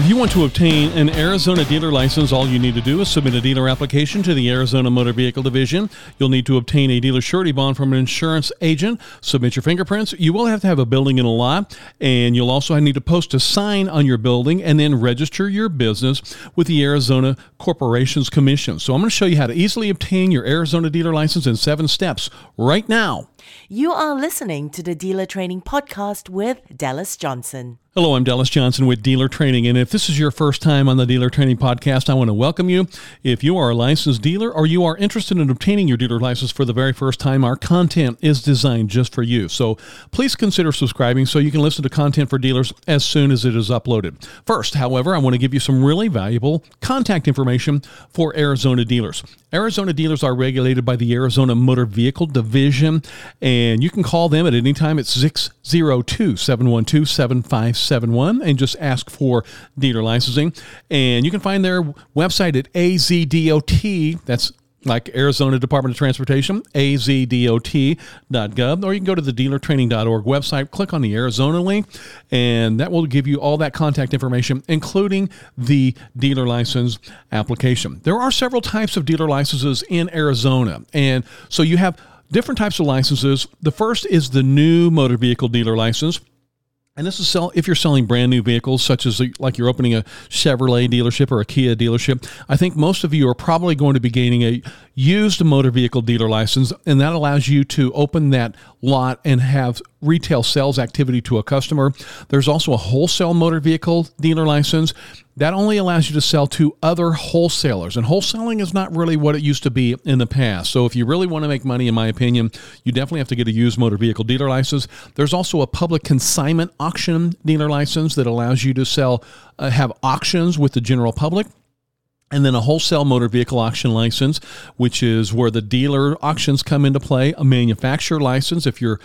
If you want to obtain an Arizona dealer license, all you need to do is submit a dealer application to the Arizona Motor Vehicle Division. You'll need to obtain a dealer surety bond from an insurance agent, submit your fingerprints. You will have to have a building and a lot, and you'll also need to post a sign on your building and then register your business with the Arizona Corporations Commission. So I'm going to show you how to easily obtain your Arizona dealer license in seven steps right now. You are listening to the Dealer Training Podcast with Dallas Johnson. Hello, I'm Dallas Johnson with Dealer Training. And if this is your first time on the Dealer Training Podcast, I want to welcome you. If you are a licensed dealer or you are interested in obtaining your dealer license for the very first time, our content is designed just for you. So please consider subscribing so you can listen to content for dealers as soon as it is uploaded. First, however, I want to give you some really valuable contact information for Arizona dealers. Arizona dealers are regulated by the Arizona Motor Vehicle Division, and you can call them at any time. It's 602 712 7571 and just ask for dealer licensing. And you can find their website at AZDOT. That's like Arizona Department of Transportation, azdot.gov, or you can go to the dealertraining.org website, click on the Arizona link, and that will give you all that contact information, including the dealer license application. There are several types of dealer licenses in Arizona, and so you have different types of licenses. The first is the new motor vehicle dealer license. And this is sell if you're selling brand new vehicles, such as like you're opening a Chevrolet dealership or a Kia dealership. I think most of you are probably going to be gaining a used motor vehicle dealer license, and that allows you to open that lot and have retail sales activity to a customer. There's also a wholesale motor vehicle dealer license that only allows you to sell to other wholesalers. And wholesaling is not really what it used to be in the past. So if you really want to make money, in my opinion, you definitely have to get a used motor vehicle dealer license. There's also a public consignment auction dealer license that allows you to sell, uh, have auctions with the general public and then a wholesale motor vehicle auction license, which is where the dealer auctions come into play, a manufacturer license if you're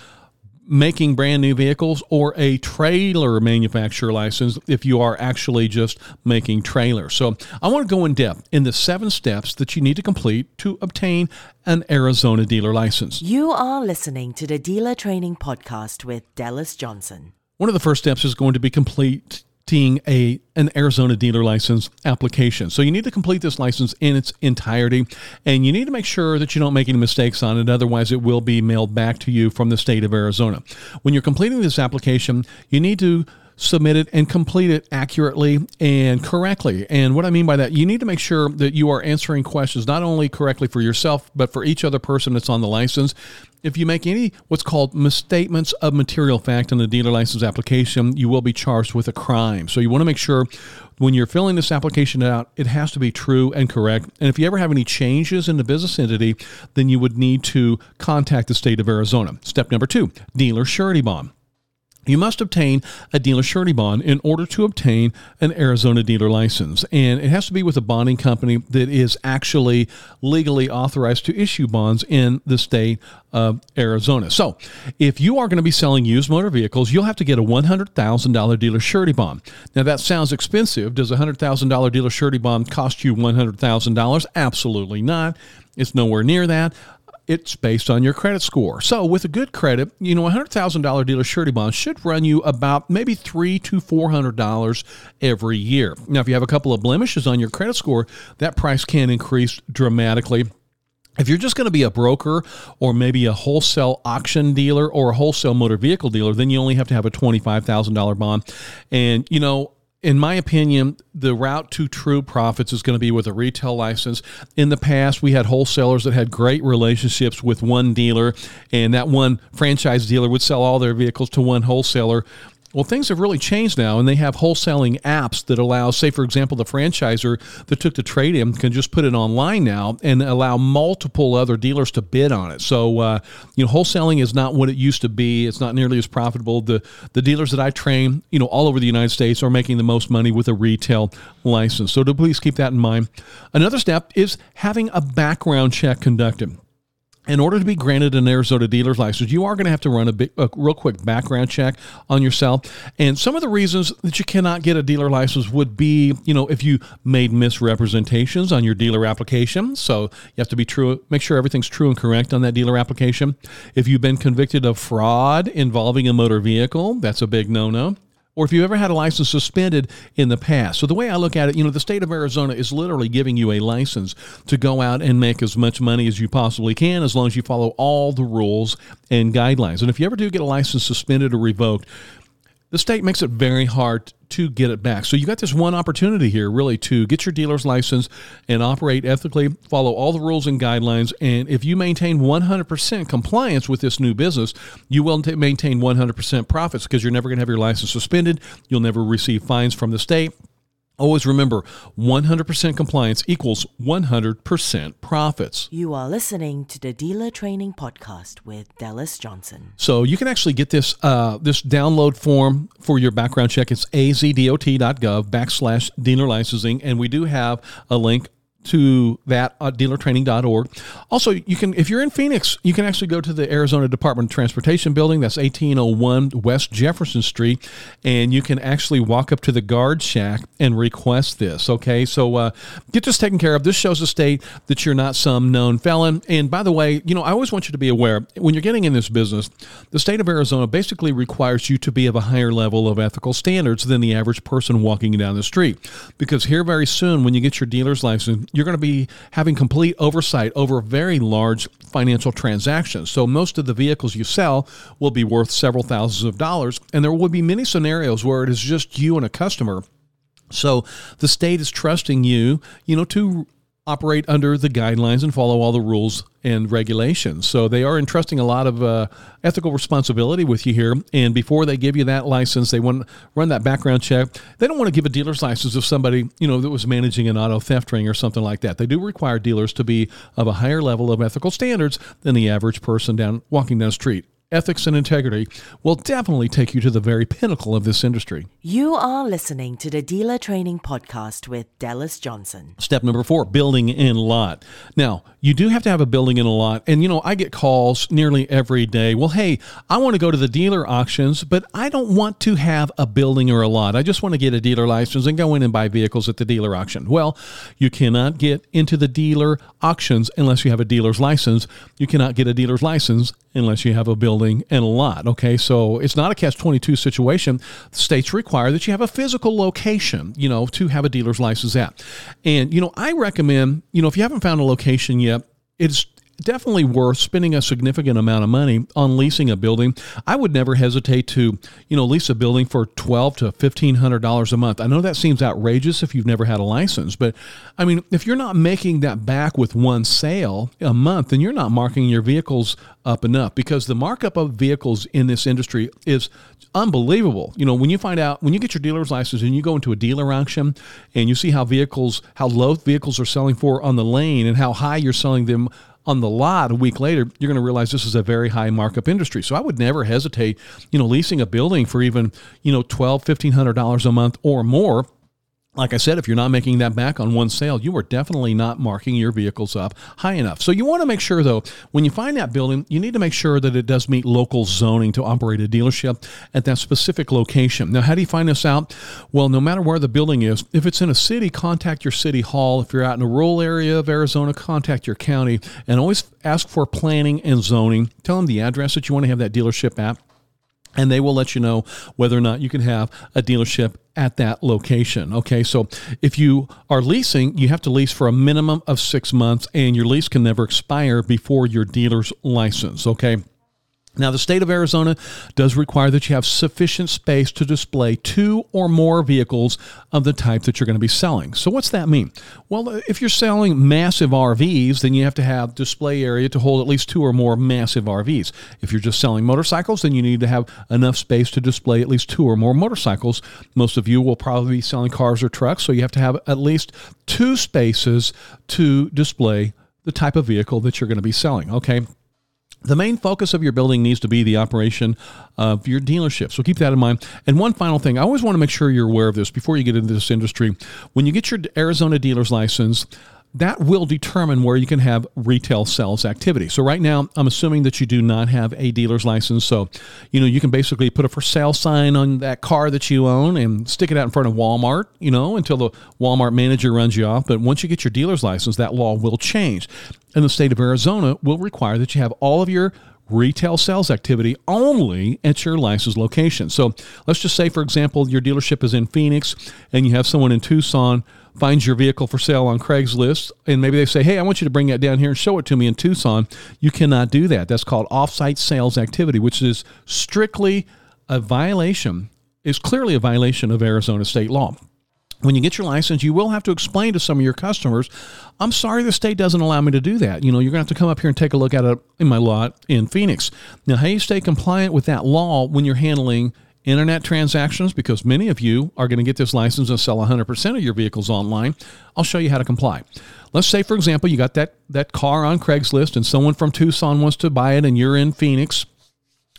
making brand new vehicles, or a trailer manufacturer license if you are actually just making trailers. So I want to go in depth in the seven steps that you need to complete to obtain an Arizona dealer license. You are listening to the Dealer Training Podcast with Dallas Johnson. One of the first steps is going to be complete a an Arizona dealer license application. So you need to complete this license in its entirety and you need to make sure that you don't make any mistakes on it otherwise it will be mailed back to you from the state of Arizona. When you're completing this application, you need to submit it and complete it accurately and correctly. And what I mean by that, you need to make sure that you are answering questions not only correctly for yourself, but for each other person that's on the license. If you make any what's called misstatements of material fact in the dealer license application, you will be charged with a crime. So you want to make sure when you're filling this application out, it has to be true and correct. And if you ever have any changes in the business entity, then you would need to contact the state of Arizona. Step number two dealer surety bond. You must obtain a dealer surety bond in order to obtain an Arizona dealer license. And it has to be with a bonding company that is actually legally authorized to issue bonds in the state of Arizona. So, if you are going to be selling used motor vehicles, you'll have to get a $100,000 dealer surety bond. Now, that sounds expensive. Does a $100,000 dealer surety bond cost you $100,000? Absolutely not. It's nowhere near that it's based on your credit score. So with a good credit, you know, a hundred thousand dollar dealer surety bond should run you about maybe three to four hundred dollars every year. Now, if you have a couple of blemishes on your credit score, that price can increase dramatically. If you're just going to be a broker or maybe a wholesale auction dealer or a wholesale motor vehicle dealer, then you only have to have a $25,000 bond. And, you know, in my opinion, the route to true profits is going to be with a retail license. In the past, we had wholesalers that had great relationships with one dealer, and that one franchise dealer would sell all their vehicles to one wholesaler. Well, things have really changed now, and they have wholesaling apps that allow, say, for example, the franchisor that took the trade in can just put it online now and allow multiple other dealers to bid on it. So, uh, you know, wholesaling is not what it used to be. It's not nearly as profitable. The the dealers that I train, you know, all over the United States are making the most money with a retail license. So, please keep that in mind. Another step is having a background check conducted in order to be granted an Arizona dealer's license, you are going to have to run a, big, a, real quick background check on yourself. And some of the reasons that you cannot get a dealer license would be, you know, if you made misrepresentations on your dealer application. So you have to be true, make sure everything's true and correct on that dealer application. If you've been convicted of fraud involving a motor vehicle, that's a big no no. Or if you've ever had a license suspended in the past. So the way I look at it, you know, the state of Arizona is literally giving you a license to go out and make as much money as you possibly can as long as you follow all the rules and guidelines. And if you ever do get a license suspended or revoked, the state makes it very hard to get it back. So you got this one opportunity here really to get your dealer's license and operate ethically, follow all the rules and guidelines. And if you maintain 100% compliance with this new business, you will t- maintain 100% profits because you're never going to have your license suspended. You'll never receive fines from the state. Always remember 100% compliance equals 100% profits. You are listening to the Dealer Training Podcast with Dallas Johnson. So you can actually get this uh, this download form for your background check. It's azdot.gov backslash dealer licensing. And we do have a link to that at dealertraining.org. Also, you can if you're in Phoenix, you can actually go to the Arizona Department of Transportation building. That's 1801 West Jefferson Street, and you can actually walk up to the guard shack and request this. Okay, so uh, get this taken care of. This shows the state that you're not some known felon. And by the way, you know I always want you to be aware when you're getting in this business, the state of Arizona basically requires you to be of a higher level of ethical standards than the average person walking down the street. Because here very soon, when you get your dealer's license you're going to be having complete oversight over very large financial transactions. So most of the vehicles you sell will be worth several thousands of dollars, and there will be many scenarios where it is just you and a customer. So the state is trusting you, you know, to operate under the guidelines and follow all the rules and regulations. So they are entrusting a lot of uh, ethical responsibility with you here. And before they give you that license, they want to run that background check. They don't want to give a dealer's license if somebody you know that was managing an auto theft ring or something like that. They do require dealers to be of a higher level of ethical standards than the average person down walking down the street ethics and integrity will definitely take you to the very pinnacle of this industry. You are listening to the Dealer Training Podcast with Dallas Johnson. Step number four building in lot. Now, you do have to have a building in a lot. And, you know, I get calls nearly every day. Well, hey, I want to go to the dealer auctions, but I don't want to have a building or a lot. I just want to get a dealer license and go in and buy vehicles at the dealer auction. Well, you cannot get into the dealer auctions unless you have a dealer's license. You cannot get a dealer's license unless you have a building and a lot. Okay, so it's not a catch 22 situation. States require that you have a physical location, you know, to have a dealer's license at. And, you know, I recommend, you know, if you haven't found a location yet, it's definitely worth spending a significant amount of money on leasing a building. I would never hesitate to, you know, lease a building for twelve to fifteen hundred dollars a month. I know that seems outrageous if you've never had a license, but I mean, if you're not making that back with one sale a month, then you're not marking your vehicles up enough because the markup of vehicles in this industry is unbelievable. You know, when you find out when you get your dealer's license and you go into a dealer auction and you see how vehicles, how low vehicles are selling for on the lane and how high you're selling them on the lot a week later, you're going to realize this is a very high markup industry. So I would never hesitate, you know, leasing a building for even, you know, twelve, fifteen hundred dollars a month or more like I said, if you're not making that back on one sale, you are definitely not marking your vehicles up high enough. So you want to make sure, though, when you find that building, you need to make sure that it does meet local zoning to operate a dealership at that specific location. Now, how do you find this out? Well, no matter where the building is, if it's in a city, contact your city hall. If you're out in a rural area of Arizona, contact your county and always ask for planning and zoning. Tell them the address that you want to have that dealership at and they will let you know whether or not you can have a dealership at that location. Okay, so if you are leasing, you have to lease for a minimum of six months, and your lease can never expire before your dealer's license. Okay. Now, the state of Arizona does require that you have sufficient space to display two or more vehicles of the type that you're going to be selling. So, what's that mean? Well, if you're selling massive RVs, then you have to have display area to hold at least two or more massive RVs. If you're just selling motorcycles, then you need to have enough space to display at least two or more motorcycles. Most of you will probably be selling cars or trucks, so you have to have at least two spaces to display the type of vehicle that you're going to be selling. Okay the main focus of your building needs to be the operation of your dealership. So keep that in mind. And one final thing, I always want to make sure you're aware of this before you get into this industry. When you get your Arizona dealer's license, that will determine where you can have retail sales activity. So right now, I'm assuming that you do not have a dealer's license. So, you know, you can basically put a for sale sign on that car that you own and stick it out in front of Walmart, you know, until the Walmart manager runs you off. But once you get your dealer's license, that law will change. And the state of Arizona will require that you have all of your retail sales activity only at your licensed location. So let's just say, for example, your dealership is in Phoenix and you have someone in Tucson finds your vehicle for sale on Craigslist, and maybe they say, Hey, I want you to bring that down here and show it to me in Tucson. You cannot do that. That's called offsite sales activity, which is strictly a violation, is clearly a violation of Arizona state law when you get your license, you will have to explain to some of your customers, I'm sorry the state doesn't allow me to do that. You know, you're going to have to come up here and take a look at it in my lot in Phoenix. Now, how you stay compliant with that law when you're handling internet transactions, because many of you are going to get this license and sell 100% of your vehicles online, I'll show you how to comply. Let's say, for example, you got that, that car on Craigslist and someone from Tucson wants to buy it and you're in Phoenix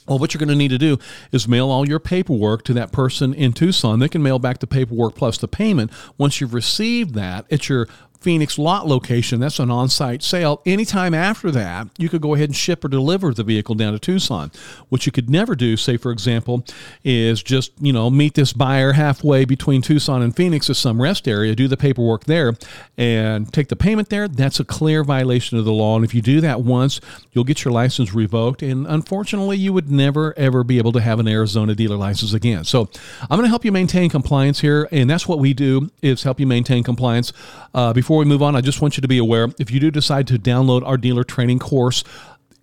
well, what you're going to need to do is mail all your paperwork to that person in Tucson. They can mail back the paperwork plus the payment. Once you've received that it's your Phoenix lot location, that's an on site sale. Anytime after that, you could go ahead and ship or deliver the vehicle down to Tucson. What you could never do, say, for example, is just, you know, meet this buyer halfway between Tucson and Phoenix at some rest area, do the paperwork there, and take the payment there. That's a clear violation of the law. And if you do that once, you'll get your license revoked. And unfortunately, you would never, ever be able to have an Arizona dealer license again. So I'm going to help you maintain compliance here. And that's what we do is help you maintain compliance. Uh, before before we move on, I just want you to be aware if you do decide to download our dealer training course,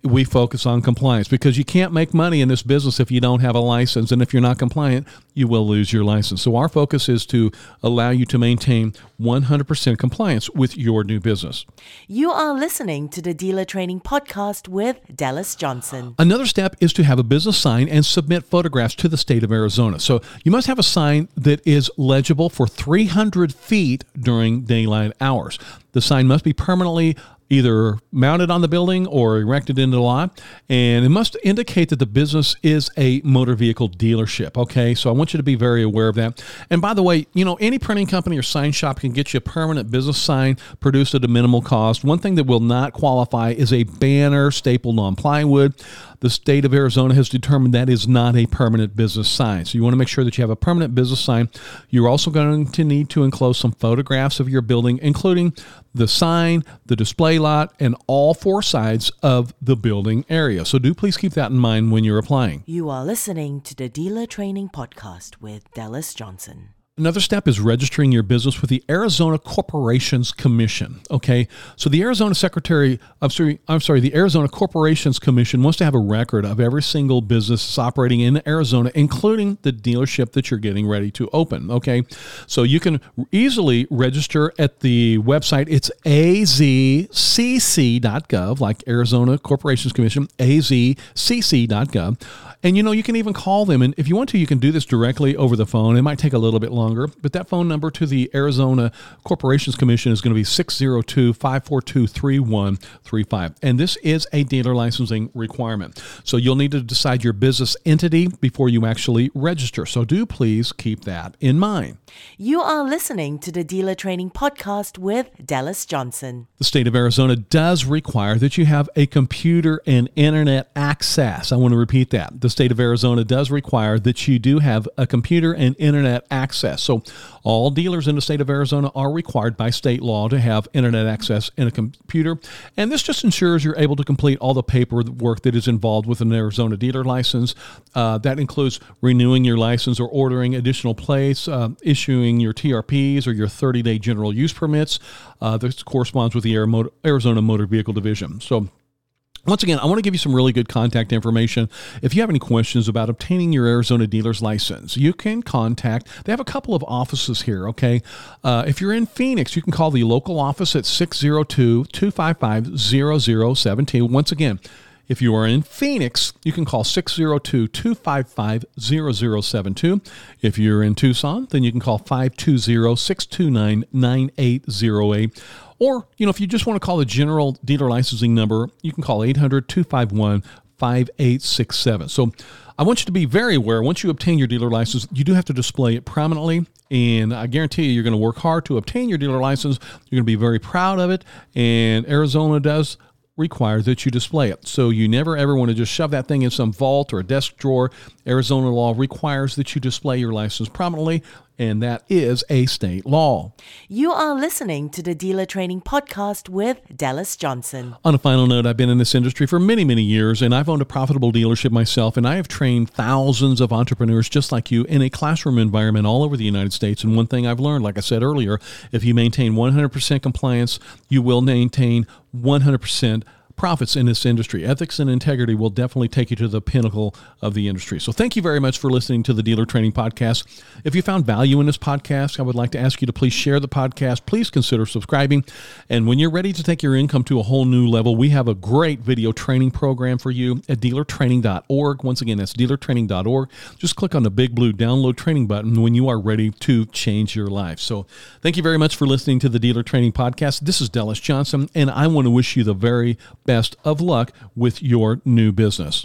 we focus on compliance because you can't make money in this business if you don't have a license. And if you're not compliant, you will lose your license. So our focus is to allow you to maintain 100% compliance with your new business. You are listening to the Dealer Training Podcast with Dallas Johnson. Another step is to have a business sign and submit photographs to the state of Arizona. So you must have a sign that is legible for 300 feet during daylight hours. The sign must be permanently either mounted on the building or erected into the lot. And it must indicate that the business is a motor vehicle dealership. Okay. So I want you to be very aware of that. And by the way, you know, any printing company or sign shop can get you a permanent business sign produced at a minimal cost. One thing that will not qualify is a banner stapled on plywood. The state of Arizona has determined that is not a permanent business sign. So you want to make sure that you have a permanent business sign. You're also going to need to enclose some photographs of your building, including the sign, the display lot, and all four sides of the building area. So do please keep that in mind when you're applying. You are listening to the Dealer Training Podcast with Dallas Johnson. Another step is registering your business with the Arizona Corporations Commission. Okay, so the Arizona Secretary, I'm sorry, I'm sorry, the Arizona Corporations Commission wants to have a record of every single business operating in Arizona, including the dealership that you're getting ready to open. Okay, so you can easily register at the website. It's azcc.gov, like Arizona Corporations Commission, azcc.gov. And you know, you can even call them. And if you want to, you can do this directly over the phone. It might take a little bit longer, but that phone number to the Arizona Corporations Commission is going to be 602 542 3135. And this is a dealer licensing requirement. So you'll need to decide your business entity before you actually register. So do please keep that in mind. You are listening to the Dealer Training Podcast with Dallas Johnson. The state of Arizona does require that you have a computer and internet access. I want to repeat that. The state of Arizona does require that you do have a computer and internet access. So, all dealers in the state of Arizona are required by state law to have internet access in a computer. And this just ensures you're able to complete all the paperwork that is involved with an Arizona dealer license. Uh, that includes renewing your license or ordering additional plates, uh, issuing your TRPs or your 30 day general use permits. Uh, this corresponds with the Arizona Motor Vehicle Division. So, once again, I want to give you some really good contact information. If you have any questions about obtaining your Arizona dealer's license, you can contact. They have a couple of offices here, okay? Uh, if you're in Phoenix, you can call the local office at 602 255 0072. Once again, if you are in Phoenix, you can call 602 255 0072. If you're in Tucson, then you can call 520 629 9808. Or, you know, if you just want to call the general dealer licensing number, you can call 800 251 5867. So I want you to be very aware once you obtain your dealer license, you do have to display it prominently. And I guarantee you, you're going to work hard to obtain your dealer license. You're going to be very proud of it. And Arizona does require that you display it. So you never ever want to just shove that thing in some vault or a desk drawer. Arizona law requires that you display your license prominently and that is a state law. You are listening to the Dealer Training Podcast with Dallas Johnson. On a final note, I've been in this industry for many, many years, and I've owned a profitable dealership myself, and I have trained thousands of entrepreneurs just like you in a classroom environment all over the United States. And one thing I've learned, like I said earlier, if you maintain 100% compliance, you will maintain 100% profits in this industry. Ethics and integrity will definitely take you to the pinnacle of the industry. So, thank you very much for listening to the Dealer Training Podcast. If you found value in this podcast, I would like to ask you to please share the podcast. Please consider subscribing. And when you're ready to take your income to a whole new level, we have a great video training program for you at dealertraining.org. Once again, that's dealertraining.org. Just click on the big blue download training button when you are ready to change your life. So, thank you very much for listening to the Dealer Training Podcast. This is Dallas Johnson, and I want to wish you the very best of luck with your new business.